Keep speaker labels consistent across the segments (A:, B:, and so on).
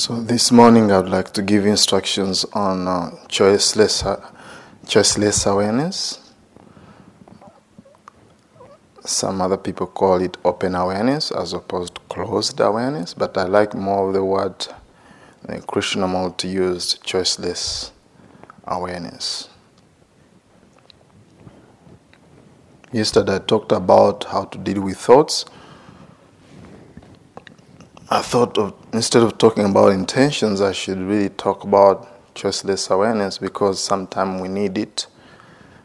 A: So this morning I would like to give instructions on uh, choiceless, uh, choiceless awareness. Some other people call it open awareness as opposed to closed awareness, but I like more of the word the Krishnamurti used choiceless awareness. Yesterday I talked about how to deal with thoughts. I thought of instead of talking about intentions, I should really talk about choiceless awareness because sometimes we need it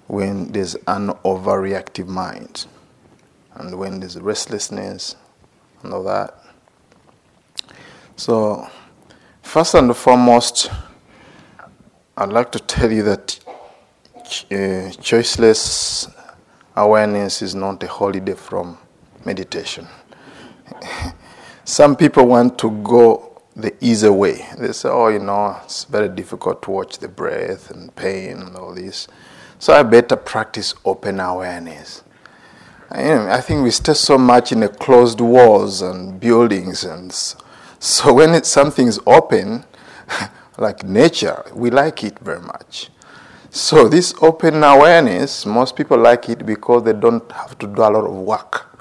A: when there's an overreactive mind and when there's restlessness and all that. So, first and foremost, I'd like to tell you that uh, choiceless awareness is not a holiday from meditation. Some people want to go the easy way. They say, oh, you know, it's very difficult to watch the breath and pain and all this. So I better practice open awareness. I think we stay so much in the closed walls and buildings, and so when it, something is open, like nature, we like it very much. So this open awareness, most people like it because they don't have to do a lot of work.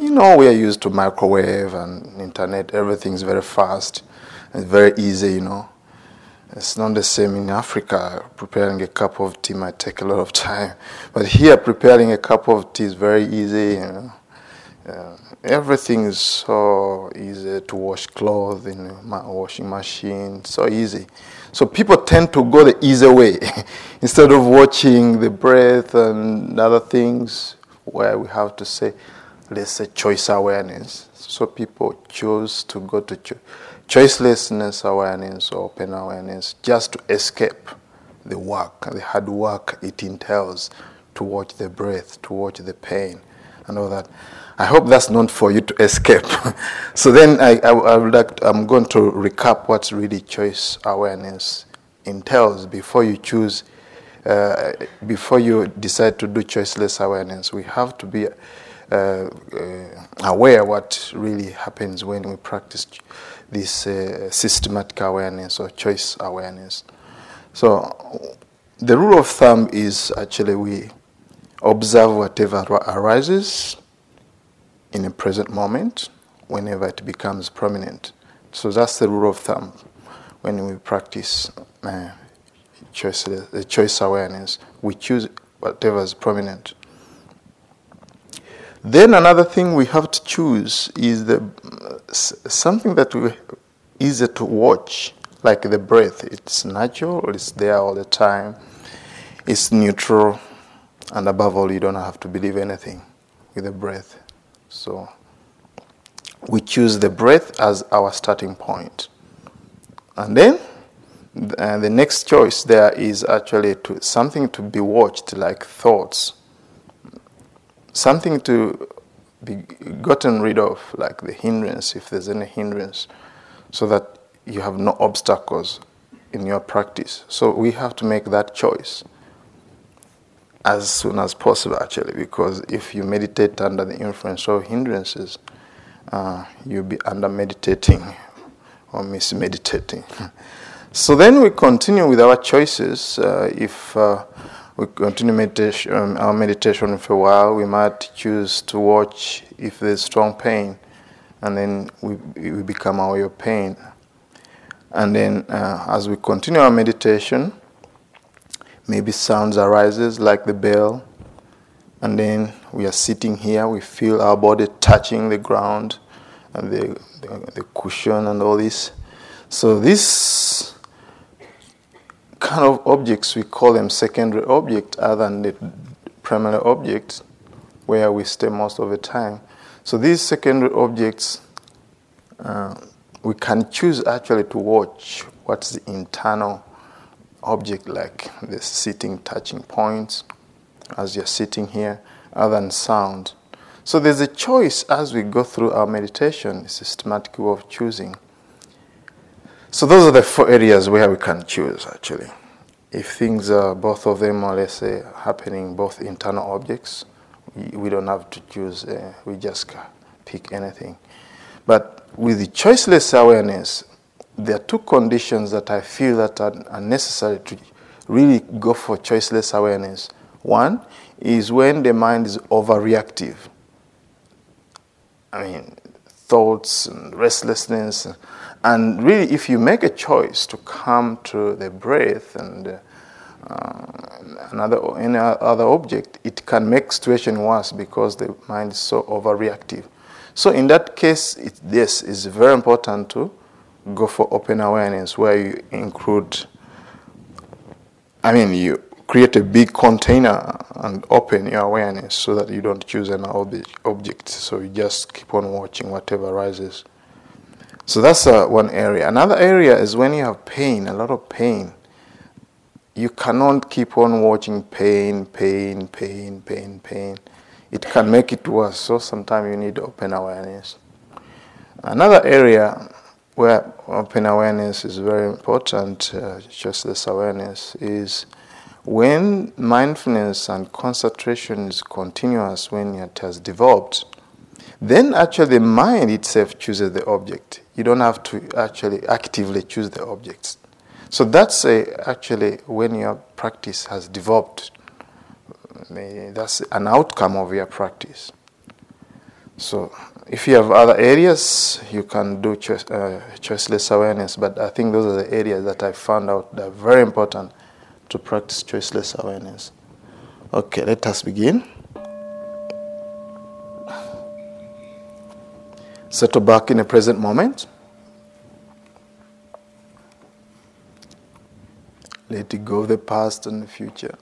A: You know, we are used to microwave and internet. Everything's very fast and very easy, you know. It's not the same in Africa. Preparing a cup of tea might take a lot of time. But here, preparing a cup of tea is very easy, you know. Everything is so easy to wash clothes in a washing machine, so easy. So people tend to go the easy way instead of watching the breath and other things where we have to say, let's say choice awareness. So people choose to go to cho- choicelessness awareness or open awareness just to escape the work, the hard work it entails to watch the breath, to watch the pain, and all that. I hope that's not for you to escape. so then I, I, I would like to, I'm going to recap what really choice awareness entails before you choose, uh, before you decide to do choiceless awareness. We have to be uh, uh, aware what really happens when we practice this uh, systematic awareness or choice awareness. So the rule of thumb is actually we observe whatever arises in a present moment whenever it becomes prominent. So that's the rule of thumb when we practice uh, choice, uh, choice awareness. We choose whatever is prominent. Then another thing we have to choose is the something that we easy to watch, like the breath. It's natural, it's there all the time, it's neutral, and above all, you don't have to believe anything with the breath. So we choose the breath as our starting point. And then the next choice there is actually to something to be watched like thoughts something to be gotten rid of, like the hindrance, if there's any hindrance, so that you have no obstacles in your practice. So we have to make that choice as soon as possible, actually, because if you meditate under the influence of hindrances, uh, you'll be under meditating or mismeditating. so then we continue with our choices. Uh, if uh, we continue meditation, um, our meditation for a while, we might choose to watch if there's strong pain, and then we, we become aware of pain. And then uh, as we continue our meditation, maybe sounds arises like the bell, and then we are sitting here, we feel our body touching the ground and the, the, the cushion and all this. So this kind of objects, we call them secondary objects other than the primary objects where we stay most of the time. So these secondary objects, uh, we can choose actually to watch what's the internal object like, the sitting touching points as you're sitting here, other than sound. So there's a choice as we go through our meditation, a systematic way of choosing. So those are the four areas where we can choose actually. If things are both of them are let's say happening both internal objects, we don't have to choose. Uh, we just pick anything. But with the choiceless awareness, there are two conditions that I feel that are, are necessary to really go for choiceless awareness. One is when the mind is overreactive. I mean, thoughts and restlessness. And really, if you make a choice to come to the breath and uh, another any other object, it can make situation worse because the mind is so overreactive. So in that case, it, this is very important to go for open awareness, where you include. I mean, you create a big container and open your awareness so that you don't choose an object. So you just keep on watching whatever arises. So that's uh, one area. Another area is when you have pain, a lot of pain. You cannot keep on watching pain, pain, pain, pain, pain. It can make it worse. So sometimes you need open awareness. Another area where open awareness is very important, uh, just this awareness, is when mindfulness and concentration is continuous, when it has developed, then actually the mind itself chooses the object. You don't have to actually actively choose the objects. So that's a, actually when your practice has developed. That's an outcome of your practice. So if you have other areas, you can do choice, uh, choiceless awareness. But I think those are the areas that I found out that are very important to practice choiceless awareness. Okay, let us begin. Settle back in the present moment. Let it go the past and the future.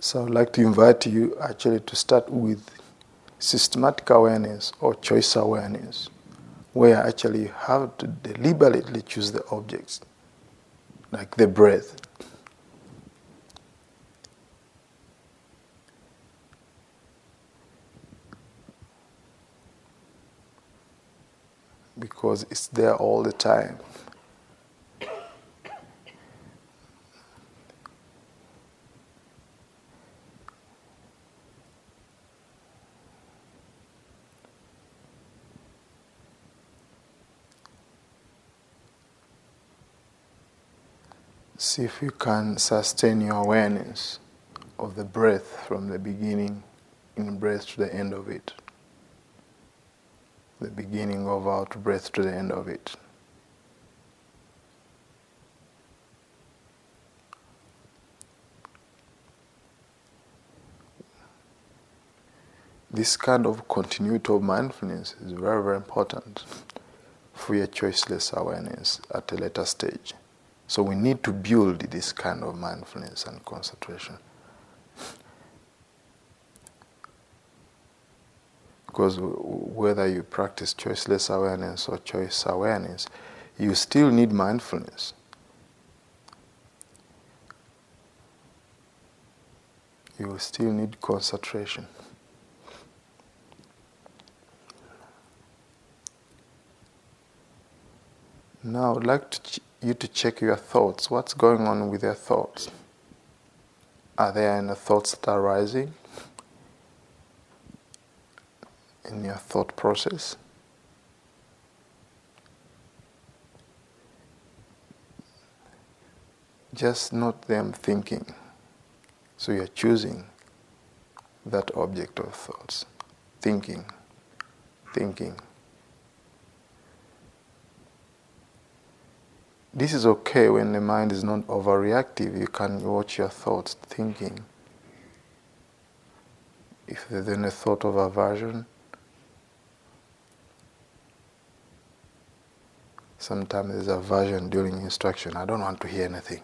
A: So I'd like to invite you actually to start with systematic awareness or choice awareness, where actually you have to deliberately choose the objects, like the breath. Because it's there all the time. See if you can sustain your awareness of the breath from the beginning in breath to the end of it. The beginning of out breath to the end of it. This kind of continuity of mindfulness is very, very important for your choiceless awareness at a later stage. So we need to build this kind of mindfulness and concentration. because whether you practice choiceless awareness or choice awareness, you still need mindfulness. You still need concentration. Now, I'd like to you to check your thoughts. What's going on with your thoughts? Are there any thoughts that are rising in your thought process? Just not them thinking. So you're choosing that object of thoughts. Thinking, thinking. This is okay when the mind is not overreactive. You can watch your thoughts, thinking. If there's any thought of aversion, sometimes there's aversion during instruction. I don't want to hear anything.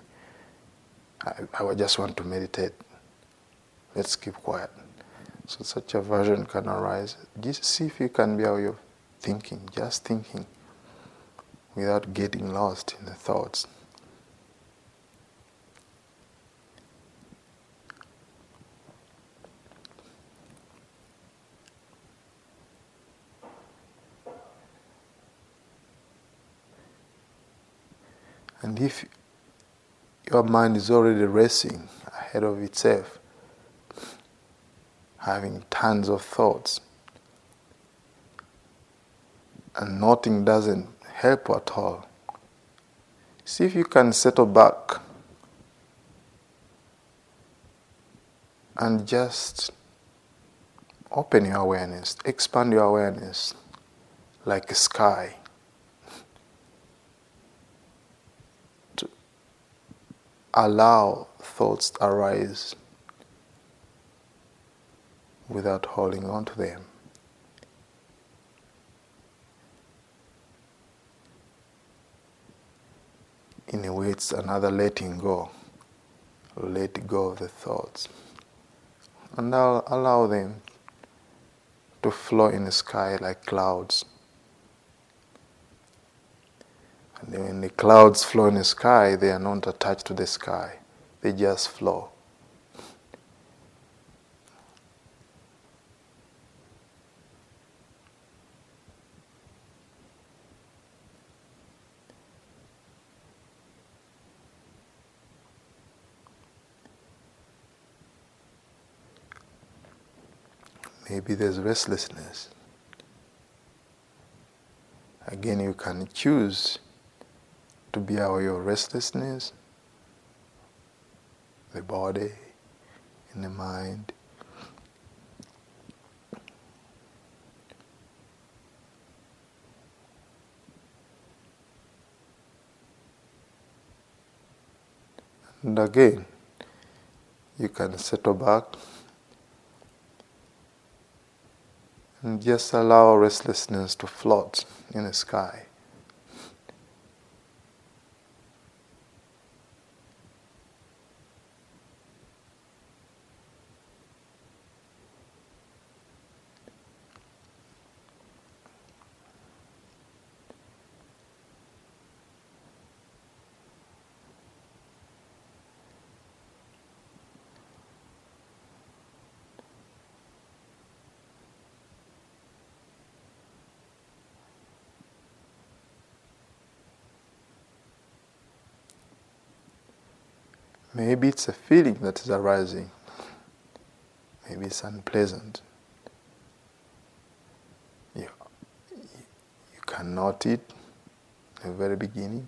A: I, I just want to meditate. Let's keep quiet. So such aversion can arise. Just see if you can be aware of thinking, just thinking without getting lost in the thoughts. And if your mind is already racing ahead of itself, having tons of thoughts, and nothing doesn't help at all. See if you can settle back and just open your awareness, expand your awareness like a sky. To allow thoughts arise without holding on to them. In a way, it's another letting go. Let go of the thoughts. And now allow them to flow in the sky like clouds. And when the clouds flow in the sky, they are not attached to the sky, they just flow. Maybe there's restlessness. Again, you can choose to be aware of restlessness, the body, in the mind. And again, you can settle back and just allow restlessness to float in the sky. Maybe it's a feeling that is arising. Maybe it's unpleasant. You, you can note it at the very beginning.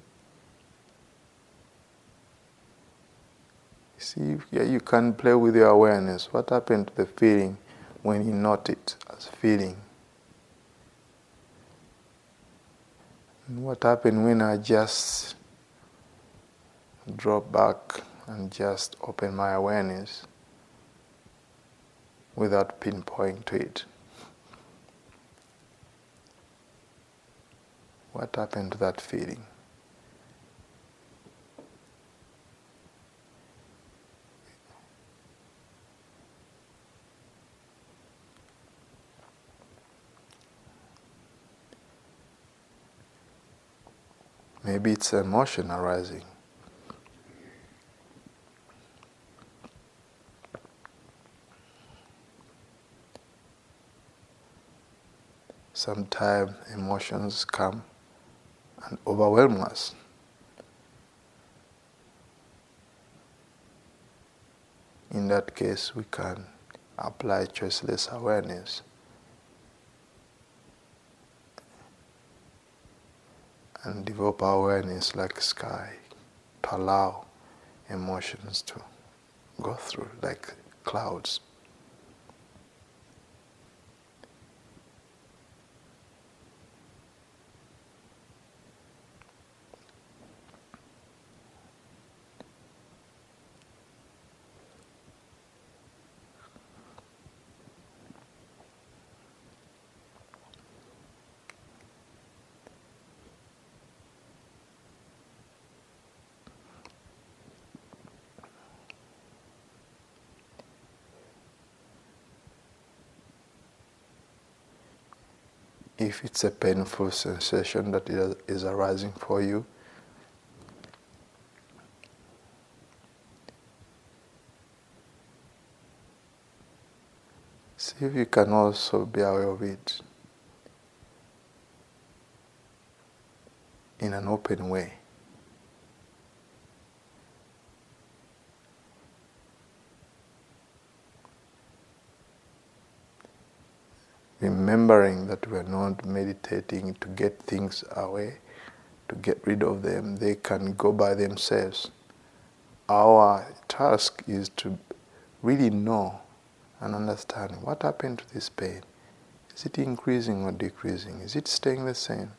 A: See, yeah, you can play with your awareness. What happened to the feeling when you note it as feeling? And what happened when I just drop back and just open my awareness without pinpointing to it. What happened to that feeling? Maybe it's emotion arising. Sometimes emotions come and overwhelm us. In that case, we can apply choiceless awareness. And develop awareness like sky to allow emotions to go through like clouds. If it's a painful sensation that is arising for you, see if you can also be aware of it in an open way. Remembering that we are not meditating to get things away, to get rid of them. They can go by themselves. Our task is to really know and understand what happened to this pain. Is it increasing or decreasing? Is it staying the same?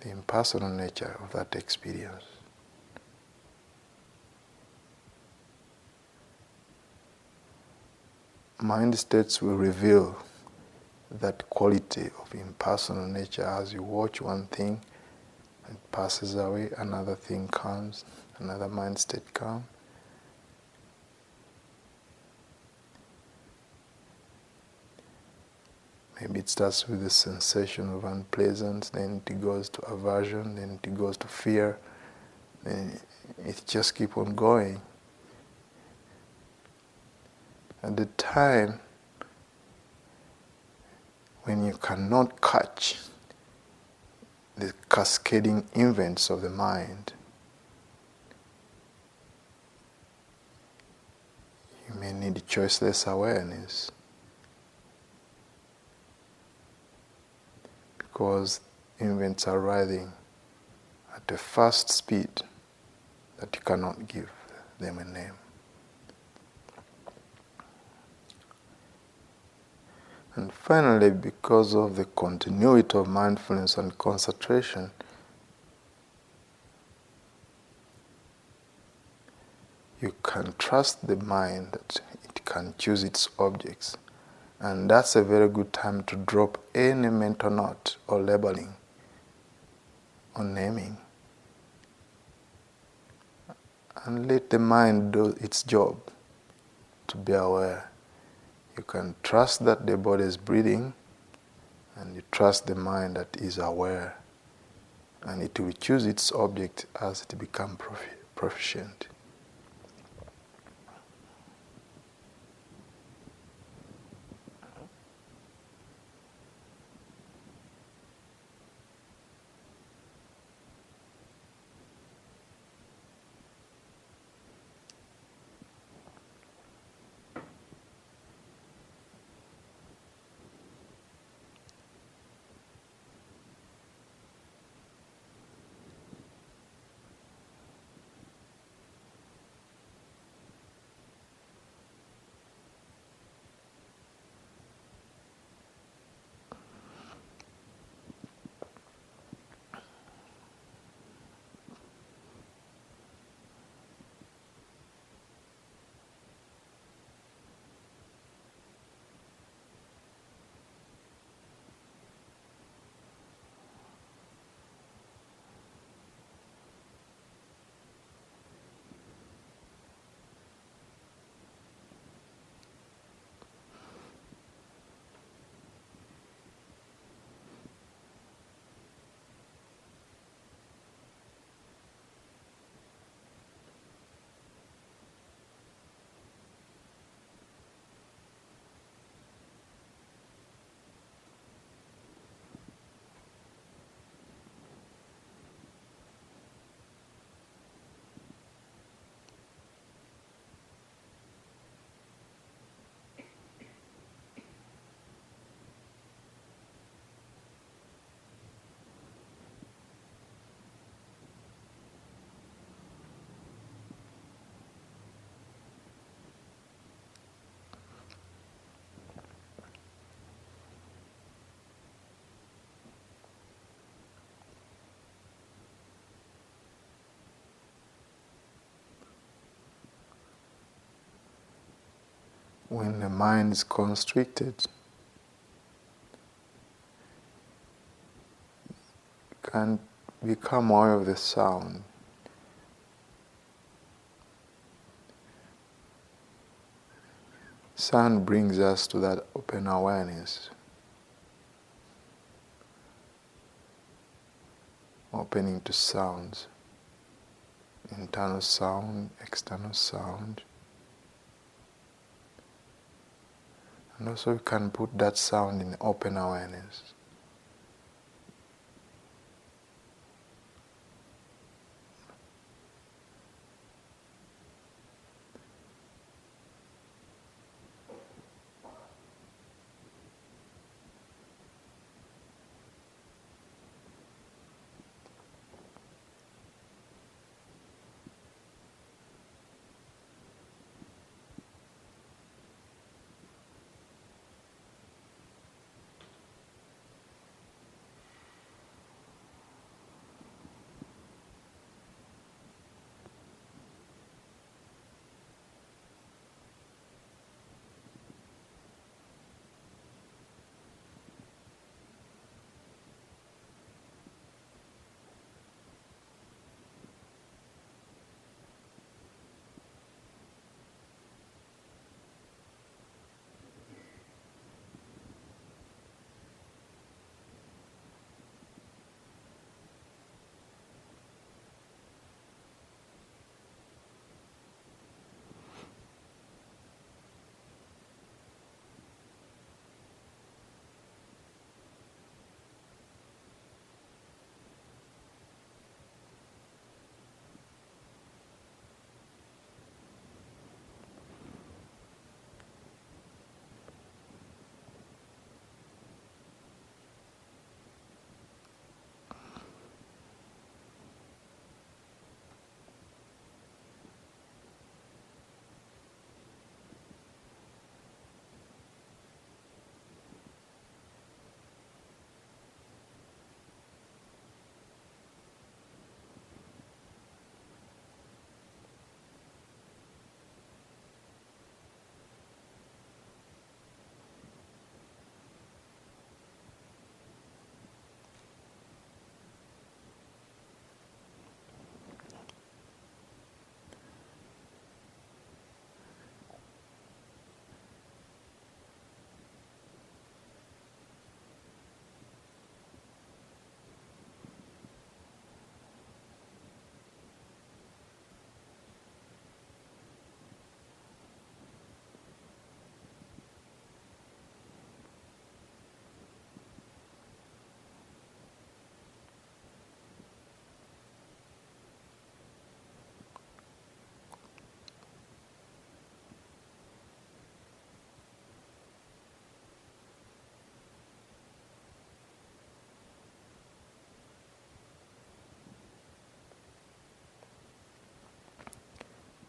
A: The impersonal nature of that experience. Mind states will reveal that quality of impersonal nature as you watch one thing it passes away another thing comes another mind state comes maybe it starts with the sensation of unpleasant then it goes to aversion then it goes to fear then it just keeps on going at the time when you cannot catch the cascading events of the mind, you may need choiceless awareness. Because events are riding at a fast speed that you cannot give them a name. And finally, because of the continuity of mindfulness and concentration, you can trust the mind that it can choose its objects. And that's a very good time to drop any mental knot or labeling or naming. And let the mind do its job to be aware. You can trust that the body is breathing, and you trust the mind that is aware, and it will choose its object as it becomes proficient. When the mind is constricted, can become aware of the sound. Sound brings us to that open awareness. Opening to sounds, internal sound, external sound. And also, you can put that sound in open awareness.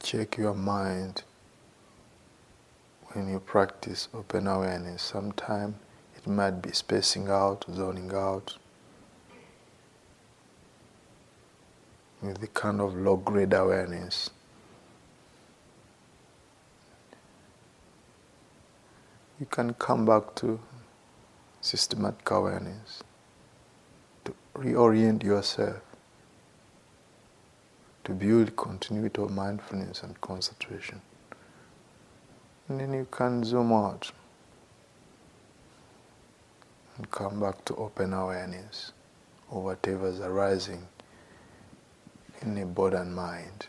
A: Check your mind when you practice open awareness. Sometimes it might be spacing out, zoning out, with the kind of low grade awareness. You can come back to systematic awareness to reorient yourself to build continuity of mindfulness and concentration. And then you can zoom out and come back to open awareness of whatever is arising in the body and mind.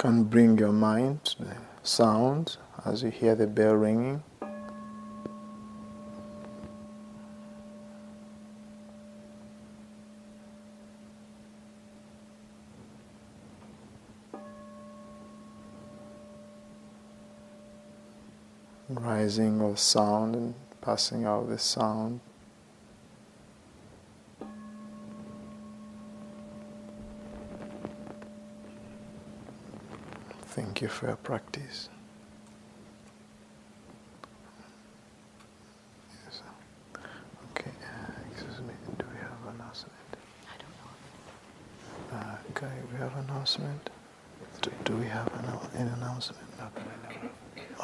A: Can bring your mind to the sound as you hear the bell ringing. Rising of sound and passing out of the sound. Thank you for your practice. Yes. Okay, uh, excuse me, do we have an announcement?
B: I don't know.
A: Uh, okay, we have an announcement. Do, do we have an, an announcement?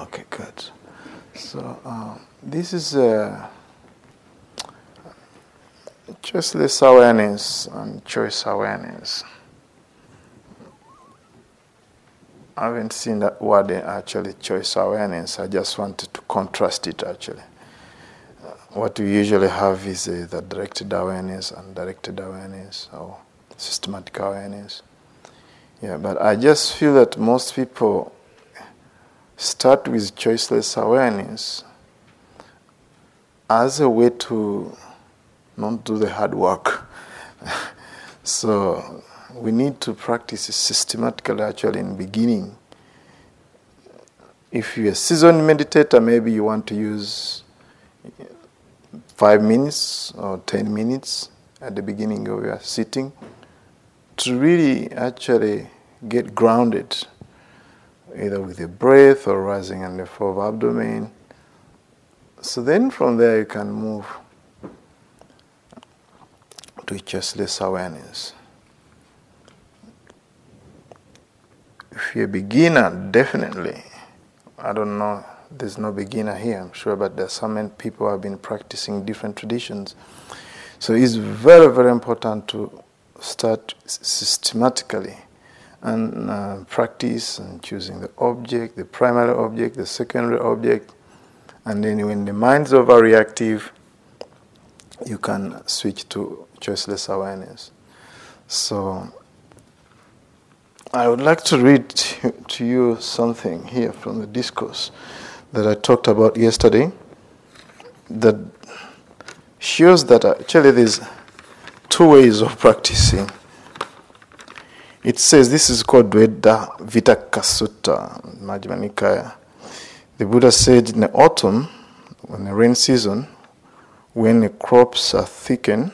A: Okay, good. So, um, this is uh, choiceless awareness and choice awareness. I haven't seen that word actually, choice awareness. I just wanted to contrast it actually. Uh, what we usually have is uh, the directed awareness and directed awareness or systematic awareness. Yeah, but I just feel that most people start with choiceless awareness as a way to not do the hard work. so we need to practice systematically actually in beginning. If you're a seasoned meditator, maybe you want to use five minutes or ten minutes at the beginning of your sitting to really actually get grounded, either with the breath or rising and the fall of abdomen. So then from there you can move to choiceless awareness. If you're a beginner, definitely. I don't know, there's no beginner here, I'm sure, but there's so many people who have been practicing different traditions. So it's very, very important to start systematically and uh, practice and choosing the object, the primary object, the secondary object, and then when the mind's overreactive, you can switch to choiceless awareness. So I would like to read to you something here from the discourse that I talked about yesterday that shows that actually there's two ways of practicing. It says this is called Dvedha Vitakka Sutta, Majjhima Nikaya. The Buddha said in the autumn, when the rain season, when the crops are thickened,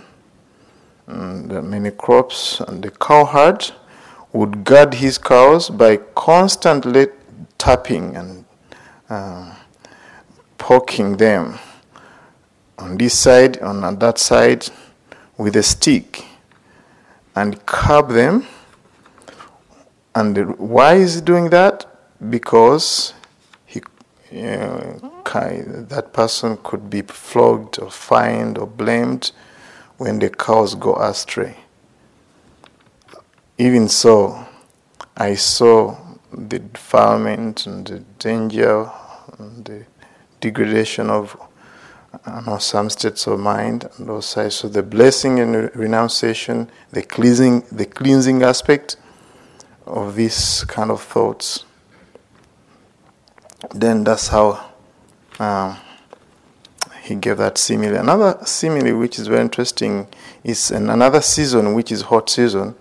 A: and there are many crops, and the cowherd would guard his cows by constantly tapping and uh, poking them on this side, on that side, with a stick, and curb them. And why is he doing that? Because he, uh, that person could be flogged or fined or blamed when the cows go astray. Even so, I saw the defilement and the danger and the degradation of know, some states of mind and also I saw the blessing and renunciation, the cleansing, the cleansing aspect of these kind of thoughts. Then that's how um, he gave that simile. Another simile, which is very interesting, is in another season, which is hot season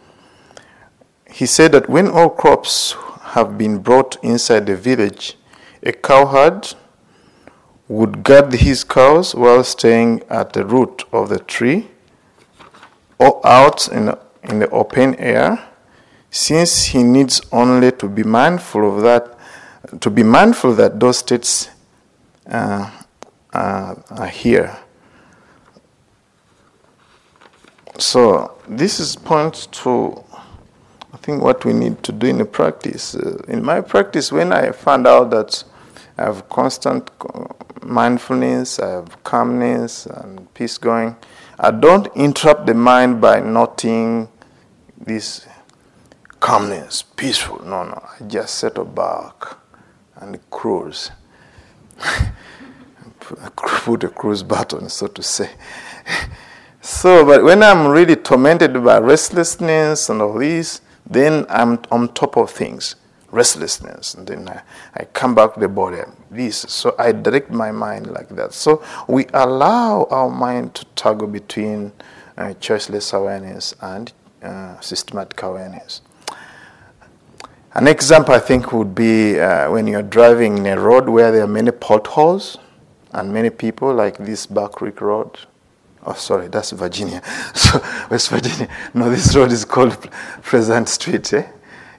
A: he said that when all crops have been brought inside the village, a cowherd would guard his cows while staying at the root of the tree or out in the, in the open air, since he needs only to be mindful of that, to be mindful that those states uh, uh, are here. So this is point to think what we need to do in the practice, uh, in my practice, when I found out that I have constant mindfulness, I have calmness and peace going, I don't interrupt the mind by noting this calmness, peaceful. No, no, I just settle back and cruise. Put a cruise button, so to say. so, but when I'm really tormented by restlessness and all this, then I'm on top of things. restlessness, and then I, I come back to the body. This, so I direct my mind like that. So we allow our mind to toggle between uh, choiceless awareness and uh, systematic awareness. An example I think would be uh, when you're driving in a road where there are many potholes and many people, like this Back Creek Road. Oh, sorry, that's Virginia. So West Virginia. No, this road is called Pleasant Street. Eh?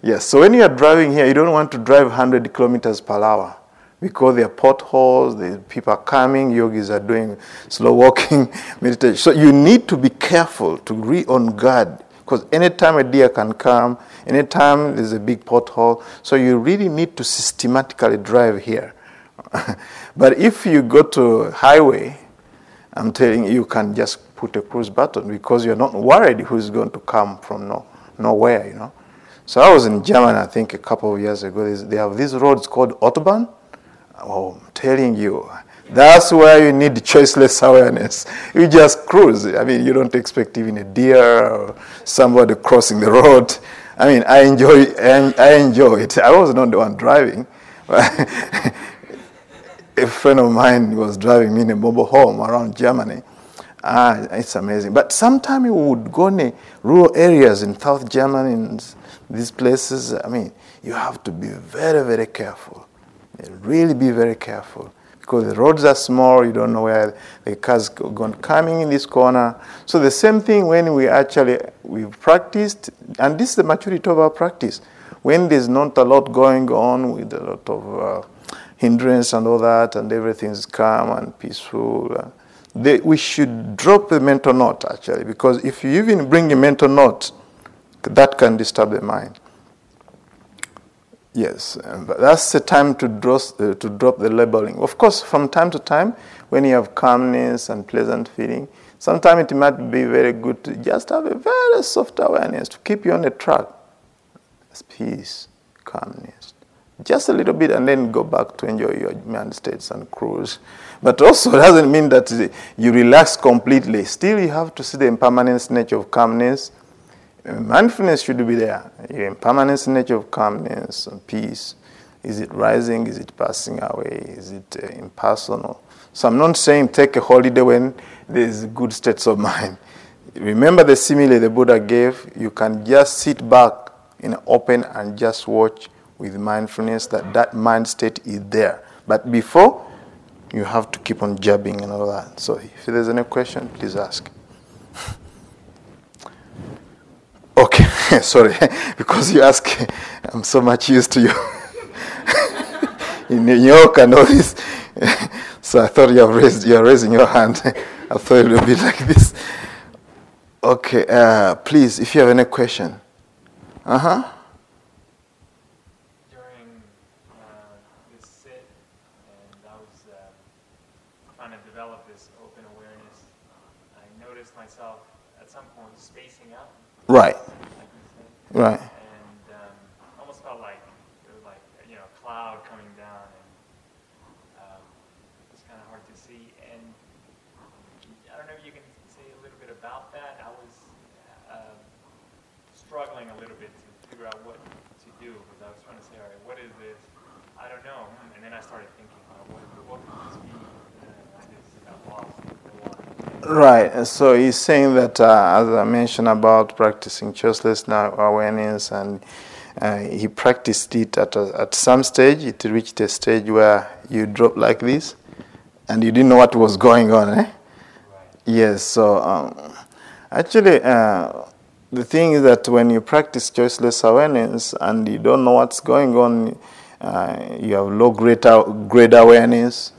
A: Yes. So when you are driving here, you don't want to drive 100 kilometers per hour because there are potholes. The people are coming. Yogis are doing slow walking meditation. So you need to be careful to be on guard because anytime a deer can come, anytime there's a big pothole, so you really need to systematically drive here. but if you go to highway, I'm telling you, you can just put a cruise button because you're not worried who's going to come from no, nowhere, you know. So I was in Germany, I think, a couple of years ago. They have these roads called Autobahn. Oh, I'm telling you, that's where you need choiceless awareness. You just cruise. I mean, you don't expect even a deer or somebody crossing the road. I mean, I enjoy, I enjoy it. I was not the one driving. a friend of mine was driving me in a mobile home around Germany. Ah, it's amazing. But sometimes you would go in rural areas in South Germany, in these places. I mean, you have to be very, very careful. Really be very careful because the roads are small, you don't know where the cars going coming in this corner. So the same thing when we actually we've practiced, and this is the maturity of our practice. When there's not a lot going on with a lot of uh, hindrance and all that, and everything's calm and peaceful, they, we should drop the mental note actually, because if you even bring a mental note, that can disturb the mind. Yes, but that's the time to, draw, uh, to drop the labeling. Of course, from time to time, when you have calmness and pleasant feeling, sometimes it might be very good to just have a very soft awareness to keep you on the track. Peace, calmness. Just a little bit, and then go back to enjoy your mind states and cruise. But also, it doesn't mean that you relax completely. Still, you have to see the impermanence nature of calmness Mindfulness should be there. Your impermanence nature of calmness and peace. Is it rising? Is it passing away? Is it uh, impersonal? So I'm not saying take a holiday when there's good states of mind. Remember the simile the Buddha gave? You can just sit back in open and just watch with mindfulness that that mind state is there. But before, you have to keep on jabbing and all that. So if there's any question, please ask. Okay, sorry, because you ask, I'm so much used to you in New York and all this. so I thought you have raised, you're raising your hand. I thought it would be like this. Okay, uh, please, if you have any question. Uh huh.
C: During uh, this sit, and I was uh, trying to develop this open awareness, I noticed myself at some point spacing out.
A: Right. Right.
C: And um, almost felt like it was like you know a cloud coming down, and um, it's kind of hard to see. And I don't know if you can say a little bit about that. I was uh, struggling a little bit to figure out what to do because I was trying to say, all right, what is this? I don't know. And then I started thinking, oh, what, what could this be? And I just got lost.
A: Right. So he's saying that, uh, as I mentioned about practicing choiceless awareness, and uh, he practiced it at a, at some stage. It reached a stage where you drop like this, and you didn't know what was going on. Eh? Right. Yes. So um, actually, uh, the thing is that when you practice choiceless awareness and you don't know what's going on, uh, you have low grade, grade awareness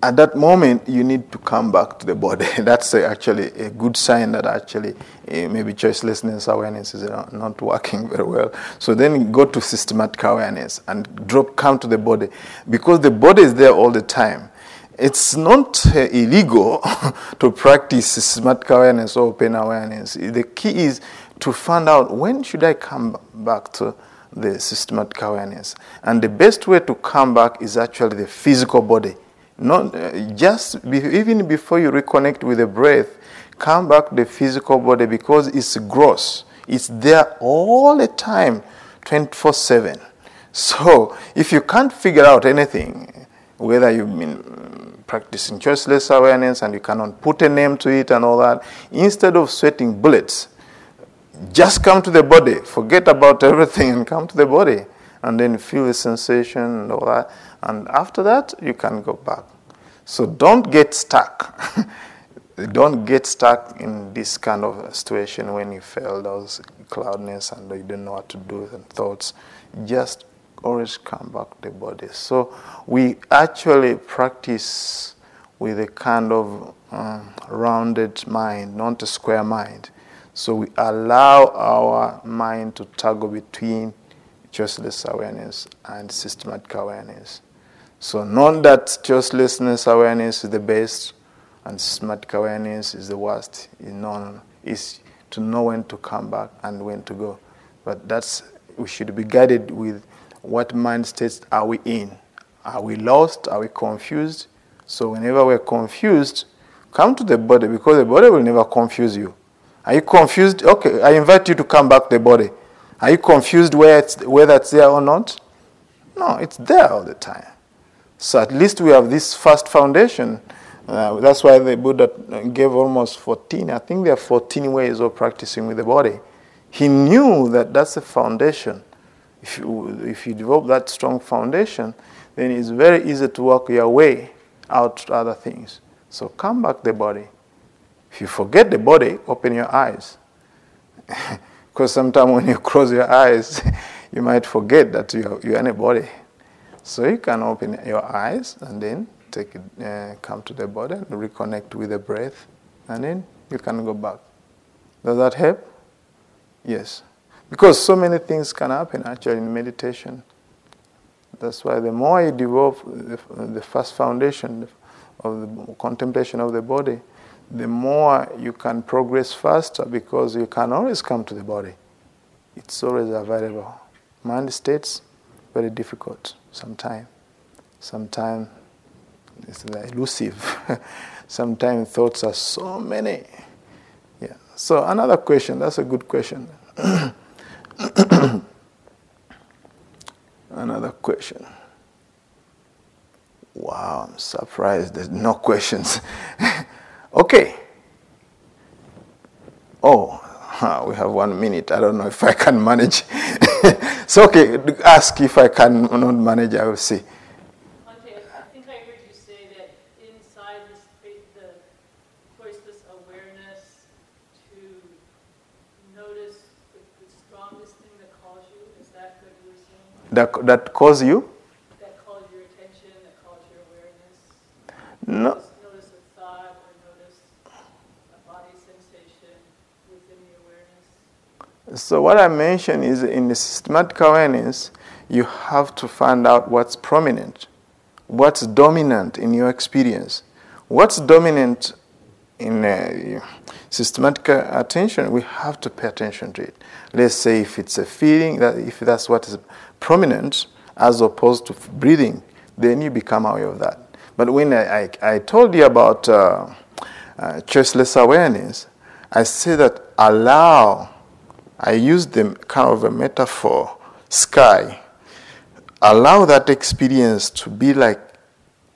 A: at that moment, you need to come back to the body. That's actually a good sign that actually uh, maybe choicelessness awareness is not working very well. So then go to systematic awareness and drop, come to the body. Because the body is there all the time. It's not uh, illegal to practice systematic awareness or open awareness. The key is to find out when should I come back to the systematic awareness. And the best way to come back is actually the physical body not uh, just be, even before you reconnect with the breath, come back the physical body because it's gross. It's there all the time 24 7. So if you can't figure out anything, whether you've been practicing choiceless awareness and you cannot put a name to it and all that, instead of sweating bullets, just come to the body, forget about everything and come to the body, and then feel the sensation and all that. And after that, you can go back. So don't get stuck. don't get stuck in this kind of situation when you feel those cloudness and you don't know what to do and thoughts. Just always come back to the body. So we actually practice with a kind of um, rounded mind, not a square mind. So we allow our mind to toggle between choiceless awareness and systematic awareness. So not that choicelessness awareness is the best and systematic awareness is the worst. You know, is to know when to come back and when to go. But that's we should be guided with what mind states are we in? Are we lost? Are we confused? So whenever we're confused, come to the body because the body will never confuse you. Are you confused? Okay, I invite you to come back to the body. Are you confused where it's, whether it's there or not? No, it's there all the time. So at least we have this first foundation. Uh, that's why the Buddha gave almost 14. I think there are 14 ways of practicing with the body. He knew that that's the foundation. If you, if you develop that strong foundation, then it's very easy to work your way out to other things. So come back the body. If you forget the body, open your eyes. Because sometimes when you close your eyes, you might forget that you're, you're in a body. So you can open your eyes and then take it, uh, come to the body reconnect with the breath, and then you can go back. Does that help? Yes. Because so many things can happen actually in meditation. That's why the more you develop the, the first foundation of the contemplation of the body, the more you can progress faster because you can always come to the body. It's always available. Mind states, very difficult sometimes. Sometimes it's elusive. sometimes thoughts are so many. Yeah. So another question, that's a good question. Another question. Wow, I'm surprised there's no questions. okay. Oh, we have one minute. I don't know if I can manage. so, okay, ask if I can not manage, I will see. Okay, I think I heard you say that,
D: inside this, the voice, this awareness to notice the, the, strongest thing
A: that calls you. Is that good reason? That that cause you?
D: That calls your attention, that calls your awareness.
A: No.
D: Notice, notice a thought or notice a body sensation within the awareness.
A: So, what I mentioned is in the systematic awareness, you have to find out what's prominent, what's dominant in your experience. What's dominant in uh, systematic attention, we have to pay attention to it. Let's say if it's a feeling, that if that's what is prominent as opposed to breathing, then you become aware of that. But when I, I, I told you about uh, uh, choiceless awareness, I say that allow, I use the kind of a metaphor, sky. Allow that experience to be like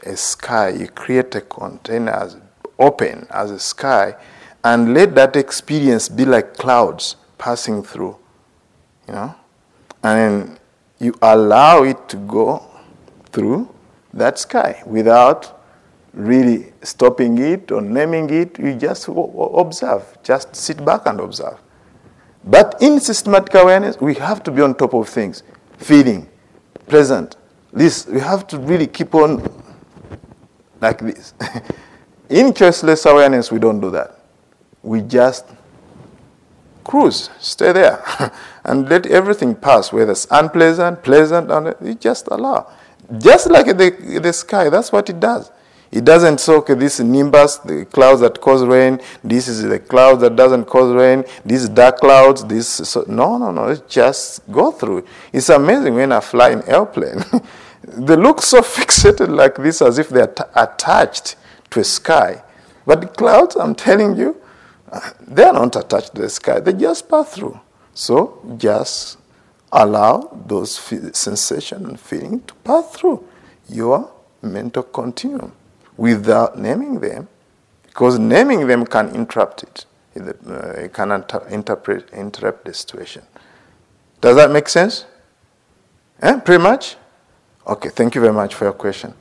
A: a sky. You create a container as open as a sky and let that experience be like clouds passing through. You know? And you allow it to go through that sky without really stopping it or naming it. You just observe, just sit back and observe. But in systematic awareness, we have to be on top of things, feeling, present. This we have to really keep on like this. in choiceless awareness, we don't do that. We just cruise, stay there, and let everything pass, whether it's unpleasant, pleasant, and you just allow. Just like the, the sky, that's what it does. It doesn't okay, this nimbus, the clouds that cause rain, this is the cloud that doesn't cause rain, these dark clouds, this. So, no, no, no, it just go through. It's amazing when I fly in airplane. they look so fixated like this as if they're t- attached to a sky. But the clouds, I'm telling you, uh, they are not attached to the sky, they just pass through. So just allow those fe- sensation and feeling to pass through your mental continuum without naming them, because naming them can interrupt it. It, uh, can inter- interpret, interrupt the situation. Does that make sense? Eh? Pretty much? Okay, thank you very much for your question.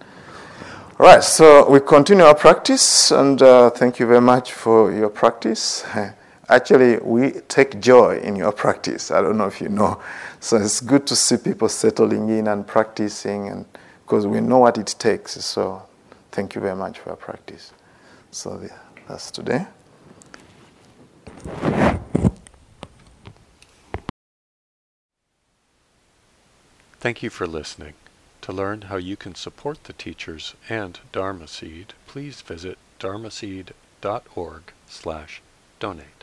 A: All right, so we continue our practice, and uh, thank you very much for your practice. Actually, we take joy in your practice. I don't know if you know. So it's good to see people settling in and practicing, and because we know what it takes. So thank you very much for your practice. So that's today.
E: Thank you for listening. To learn how you can support the teachers and Dharma Seed, please visit dharmaseed.org slash donate.